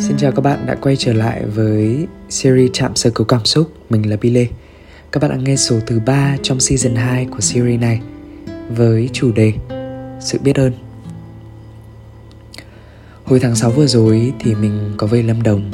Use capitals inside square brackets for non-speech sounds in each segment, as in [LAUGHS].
Xin chào các bạn đã quay trở lại với series Chạm sơ cứu cảm xúc, Mình là Bile Các bạn đang nghe số thứ 3 trong season 2 của series này Với chủ đề Sự biết ơn. Hồi tháng 6 vừa rồi thì mình có về Lâm Đồng,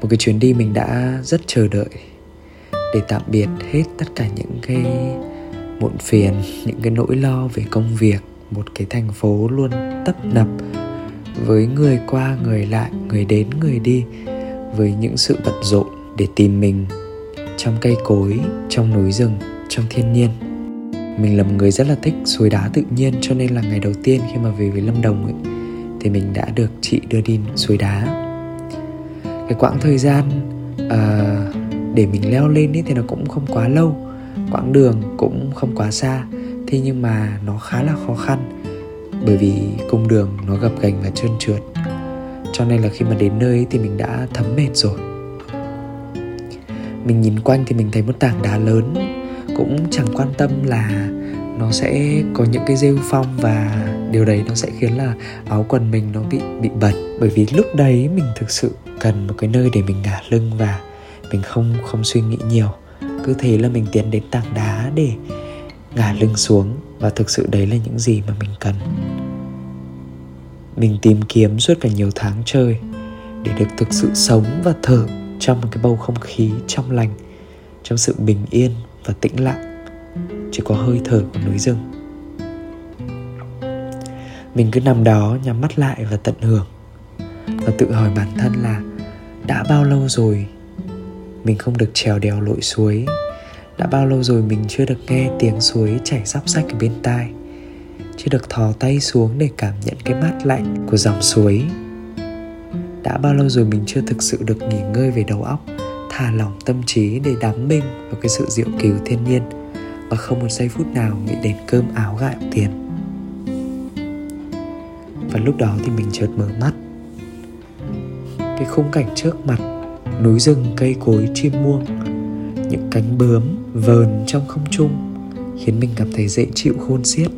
Một cái chuyến đi mình đã rất chờ đợi Để tạm biệt hết tất cả những cái muộn phiền, Những cái nỗi lo về công việc, Một cái thành phố luôn tấp nập với người qua người lại người đến người đi với những sự bận rộn để tìm mình trong cây cối trong núi rừng trong thiên nhiên. Mình là một người rất là thích suối đá tự nhiên cho nên là ngày đầu tiên khi mà về với lâm đồng ấy, thì mình đã được chị đưa đi suối đá. Cái quãng thời gian uh, để mình leo lên ấy thì nó cũng không quá lâu quãng đường cũng không quá xa thế nhưng mà nó khá là khó khăn bởi vì cung đường nó gập ghềnh và trơn trượt. Cho nên là khi mà đến nơi thì mình đã thấm mệt rồi. Mình nhìn quanh thì mình thấy một tảng đá lớn, cũng chẳng quan tâm là nó sẽ có những cái rêu phong và điều đấy nó sẽ khiến là áo quần mình nó bị bị bẩn. Bởi vì lúc đấy mình thực sự cần một cái nơi để mình ngả lưng và mình không không suy nghĩ nhiều. Cứ thế là mình tiến đến tảng đá để ngả lưng xuống và thực sự đấy là những gì mà mình cần. Mình tìm kiếm suốt cả nhiều tháng trời để được thực sự sống và thở trong một cái bầu không khí trong lành, trong sự bình yên và tĩnh lặng. Chỉ có hơi thở của núi rừng. Mình cứ nằm đó nhắm mắt lại và tận hưởng và tự hỏi bản thân là đã bao lâu rồi mình không được trèo đèo lội suối đã bao lâu rồi mình chưa được nghe tiếng suối chảy róc rách ở bên tai? Chưa được thò tay xuống để cảm nhận cái mát lạnh của dòng suối? Đã bao lâu rồi mình chưa thực sự được nghỉ ngơi về đầu óc, thả lỏng tâm trí để đắm mình vào cái sự diệu cứu thiên nhiên và không một giây phút nào nghĩ đến cơm áo gạo tiền? Và lúc đó thì mình chợt mở mắt. Cái khung cảnh trước mặt, núi rừng, cây cối, chim muông những cánh bướm vờn trong không trung, khiến mình cảm thấy dễ chịu khôn xiết.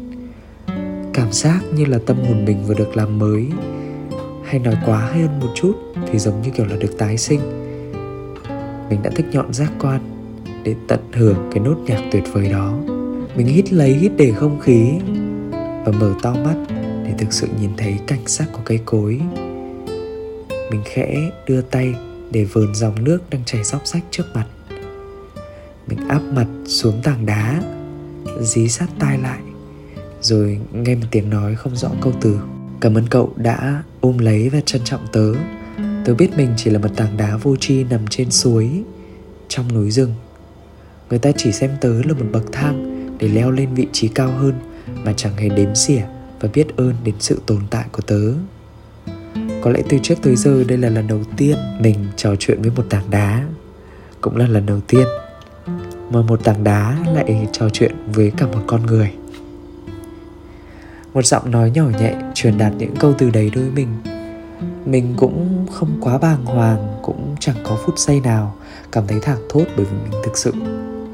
Cảm giác như là tâm hồn mình vừa được làm mới. Hay nói quá hơn một chút thì giống như kiểu là được tái sinh. Mình đã thích nhọn giác quan để tận hưởng cái nốt nhạc tuyệt vời đó. Mình hít lấy hít để không khí và mở to mắt để thực sự nhìn thấy cảnh sắc của cây cối. Mình khẽ đưa tay để vờn dòng nước đang chảy róc rách trước mặt mình áp mặt xuống tảng đá, dí sát tai lại, rồi nghe một tiếng nói không rõ câu từ. Cảm ơn cậu đã ôm lấy và trân trọng tớ. Tớ biết mình chỉ là một tảng đá vô tri nằm trên suối, trong núi rừng. Người ta chỉ xem tớ là một bậc thang để leo lên vị trí cao hơn mà chẳng hề đếm xỉa và biết ơn đến sự tồn tại của tớ. Có lẽ từ trước tới giờ đây là lần đầu tiên mình trò chuyện với một tảng đá. Cũng là lần đầu tiên mà một tảng đá lại trò chuyện với cả một con người. Một giọng nói nhỏ nhẹ truyền đạt những câu từ đấy đối với mình. Mình cũng không quá bàng hoàng, cũng chẳng có phút giây nào cảm thấy thảng thốt bởi vì mình thực sự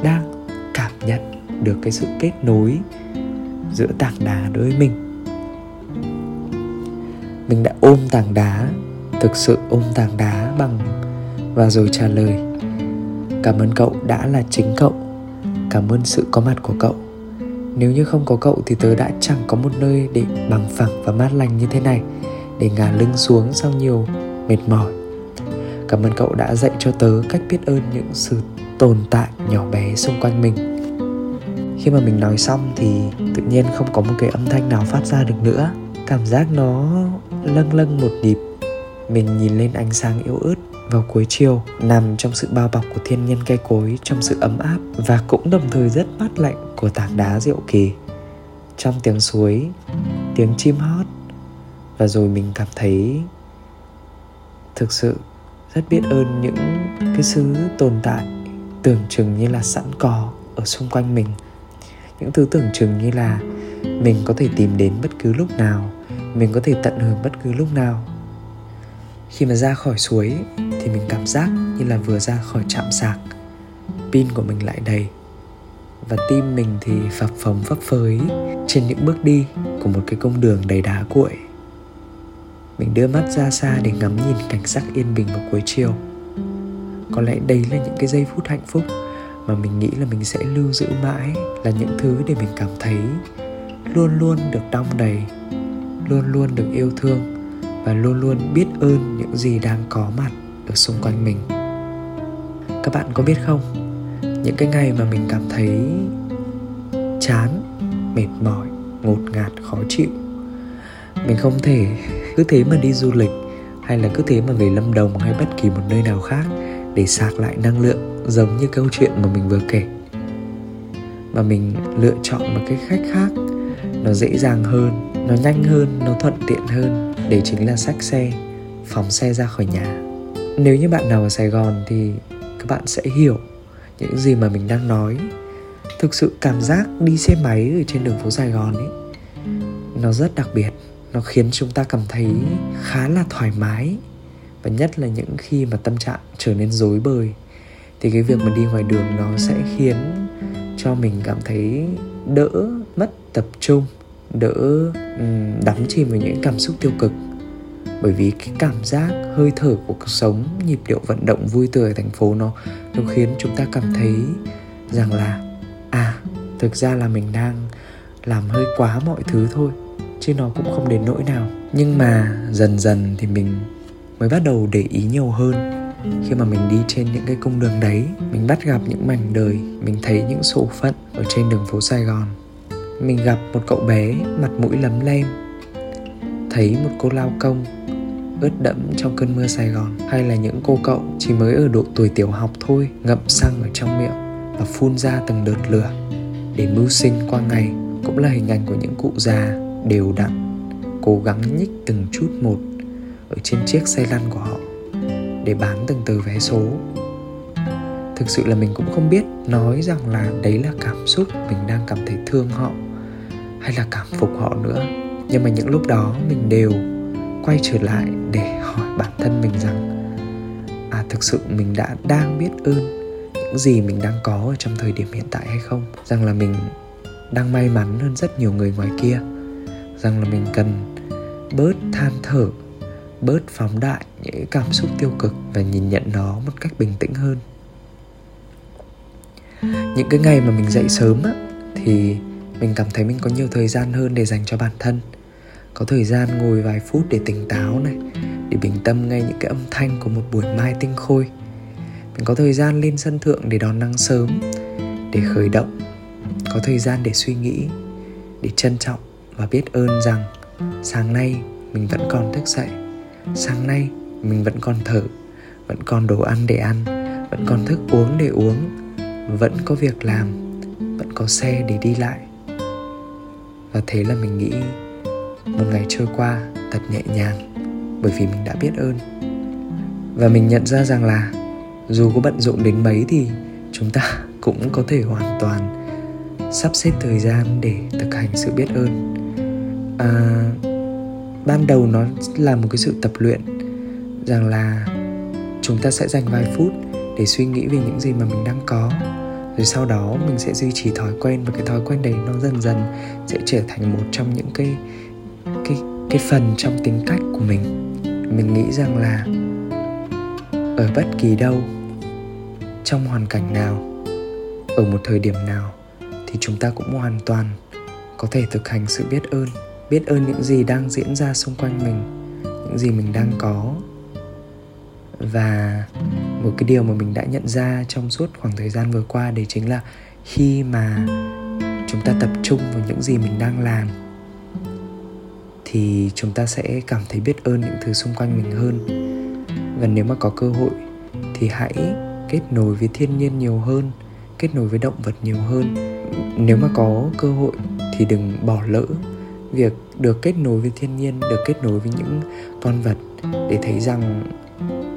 đang cảm nhận được cái sự kết nối giữa tảng đá đối với mình. Mình đã ôm tảng đá, thực sự ôm tảng đá bằng và rồi trả lời cảm ơn cậu đã là chính cậu. Cảm ơn sự có mặt của cậu. Nếu như không có cậu thì tớ đã chẳng có một nơi để bằng phẳng và mát lành như thế này, để ngả lưng xuống sau nhiều mệt mỏi. Cảm ơn cậu đã dạy cho tớ cách biết ơn những sự tồn tại nhỏ bé xung quanh mình. Khi mà mình nói xong thì tự nhiên không có một cái âm thanh nào phát ra được nữa. Cảm giác nó lâng lâng một nhịp. Mình nhìn lên ánh sáng yếu ớt vào cuối chiều, nằm trong sự bao bọc của thiên nhiên cây cối trong sự ấm áp và cũng đồng thời rất mát lạnh của tảng đá diệu kỳ. Trong tiếng suối, tiếng chim hót, và rồi mình cảm thấy thực sự rất biết ơn những cái thứ tồn tại, tưởng chừng như là sẵn có ở xung quanh mình. Những thứ tưởng chừng như là mình có thể tìm đến bất cứ lúc nào, mình có thể tận hưởng bất cứ lúc nào. Khi mà ra khỏi suối thì mình cảm giác như là vừa ra khỏi trạm sạc. Pin của mình lại đầy. Và tim mình thì phập phồng phấp phới trên những bước đi của một cái công đường đầy đá cuội. Mình đưa mắt ra xa để ngắm nhìn cảnh sắc yên bình vào cuối chiều. Có lẽ đây là những cái giây phút hạnh phúc mà mình nghĩ là mình sẽ lưu giữ mãi, là những thứ để mình cảm thấy luôn luôn được đong đầy, luôn luôn được yêu thương và luôn luôn biết ơn những gì đang có mặt ở xung quanh mình. Các bạn có biết không, những cái ngày mà mình cảm thấy chán, mệt mỏi, ngột ngạt, khó chịu, mình không thể [LAUGHS] cứ thế mà đi du lịch hay là cứ thế mà về lâm đồng hay bất kỳ một nơi nào khác để sạc lại năng lượng giống như câu chuyện mà mình vừa kể. Mà mình lựa chọn một cái cách khác, nó dễ dàng hơn, nó nhanh hơn, nó thuận tiện hơn, để chính là sách xe, phóng xe ra khỏi nhà nếu như bạn nào ở sài gòn thì các bạn sẽ hiểu những gì mà mình đang nói. Thực sự cảm giác đi xe máy ở trên đường phố sài gòn ấy, nó rất đặc biệt. Nó khiến chúng ta cảm thấy khá là thoải mái. Và nhất là những khi mà tâm trạng trở nên rối bời, thì cái việc mà đi ngoài đường nó sẽ khiến cho mình cảm thấy đỡ mất tập trung, đỡ đắm chìm vào những cảm xúc tiêu cực bởi vì cái cảm giác hơi thở của cuộc sống, nhịp điệu vận động vui tươi ở thành phố nó nó khiến chúng ta cảm thấy rằng là à thực ra là mình đang làm hơi quá mọi thứ thôi, chứ nó cũng không đến nỗi nào. Nhưng mà dần dần thì mình mới bắt đầu để ý nhiều hơn. Khi mà mình đi trên những cái cung đường đấy, mình bắt gặp những mảnh đời, mình thấy những số phận ở trên đường phố sài gòn. Mình gặp một cậu bé, mặt mũi lấm lem thấy một cô lao công ướt đẫm trong cơn mưa Sài Gòn. Hay là những cô cậu chỉ mới ở độ tuổi tiểu học thôi, ngậm xăng ở trong miệng và phun ra từng đợt lửa để mưu sinh qua ngày, cũng là hình ảnh của những cụ già đều đặn, cố gắng nhích từng chút một ở trên chiếc xe lăn của họ để bán từng tờ vé số. Thực sự là mình cũng không biết nói rằng là đấy là cảm xúc mình đang cảm thấy thương họ hay là cảm phục họ nữa nhưng mà những lúc đó mình đều quay trở lại để hỏi bản thân mình rằng à thực sự mình đã đang biết ơn những gì mình đang có ở trong thời điểm hiện tại hay không? Rằng là mình đang may mắn hơn rất nhiều người ngoài kia. Rằng là mình cần bớt than thở, bớt phóng đại những cảm xúc tiêu cực và nhìn nhận nó một cách bình tĩnh hơn. Những cái ngày mà mình dậy sớm á, thì mình cảm thấy mình có nhiều thời gian hơn để dành cho bản thân có thời gian ngồi vài phút để tỉnh táo này, để bình tâm ngay những cái âm thanh của một buổi mai tinh khôi. Mình có thời gian lên sân thượng để đón nắng sớm, để khởi động. Có thời gian để suy nghĩ, để trân trọng và biết ơn rằng sáng nay mình vẫn còn thức dậy, sáng nay mình vẫn còn thở, vẫn còn đồ ăn để ăn, vẫn còn thức uống để uống, vẫn có việc làm, vẫn có xe để đi lại. Và thế là mình nghĩ một ngày trôi qua thật nhẹ nhàng bởi vì mình đã biết ơn. Và mình nhận ra rằng là dù có bận rộn đến mấy thì chúng ta [LAUGHS] cũng có thể hoàn toàn sắp xếp thời gian để thực hành sự biết ơn. À, ban đầu nó là một cái sự tập luyện rằng là chúng ta sẽ dành vài phút để suy nghĩ về những gì mà mình đang có rồi sau đó mình sẽ duy trì thói quen và cái thói quen đấy nó dần dần sẽ trở thành một trong những cái cái phần trong tính cách của mình. Mình nghĩ rằng là ở bất kỳ đâu, trong hoàn cảnh nào, ở một thời điểm nào thì chúng ta cũng hoàn toàn có thể thực hành sự biết ơn biết ơn những gì đang diễn ra xung quanh mình, những gì mình đang có. Và một cái điều mà mình đã nhận ra trong suốt khoảng thời gian vừa qua đấy chính là khi mà chúng ta tập trung vào những gì mình đang làm thì chúng ta sẽ cảm thấy biết ơn những thứ xung quanh mình hơn. Và nếu mà có cơ hội thì hãy kết nối với thiên nhiên nhiều hơn, kết nối với động vật nhiều hơn. Nếu mà có cơ hội thì đừng bỏ lỡ việc được kết nối với thiên nhiên, được kết nối với những con vật để thấy rằng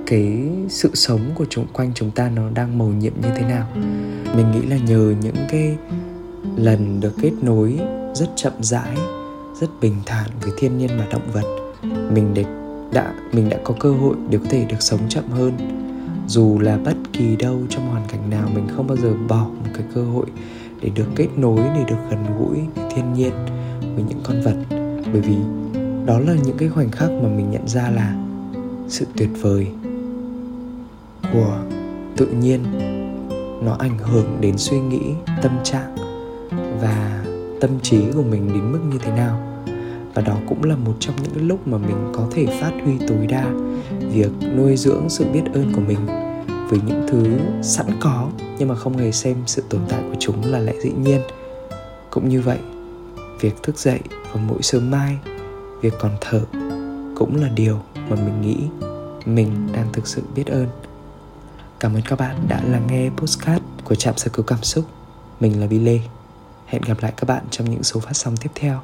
cái sự sống của chúng, quanh chúng ta nó đang màu nhiệm như thế nào. Mình nghĩ là nhờ những cái lần được kết nối rất chậm rãi rất bình thản với thiên nhiên và động vật. Mình để, đã, mình đã có cơ hội để có thể được sống chậm hơn. Dù là bất kỳ đâu trong hoàn cảnh nào, mình không bao giờ bỏ một cái cơ hội để được kết nối, để được gần gũi với thiên nhiên, với những con vật. Bởi vì đó là những cái khoảnh khắc mà mình nhận ra là sự tuyệt vời của tự nhiên. Nó ảnh hưởng đến suy nghĩ, tâm trạng và tâm trí của mình đến mức như thế nào và đó cũng là một trong những lúc mà mình có thể phát huy tối đa việc nuôi dưỡng sự biết ơn của mình với những thứ sẵn có, nhưng mà không hề xem sự tồn tại của chúng là lẽ dĩ nhiên. Cũng như vậy, việc thức dậy vào mỗi sớm mai, việc còn thở cũng là điều mà mình nghĩ mình đang thực sự biết ơn. Cảm ơn các bạn đã lắng nghe postcard của trạm sơ cứu cảm xúc. Mình là Billy. Hẹn gặp lại các bạn trong những số phát sóng tiếp theo.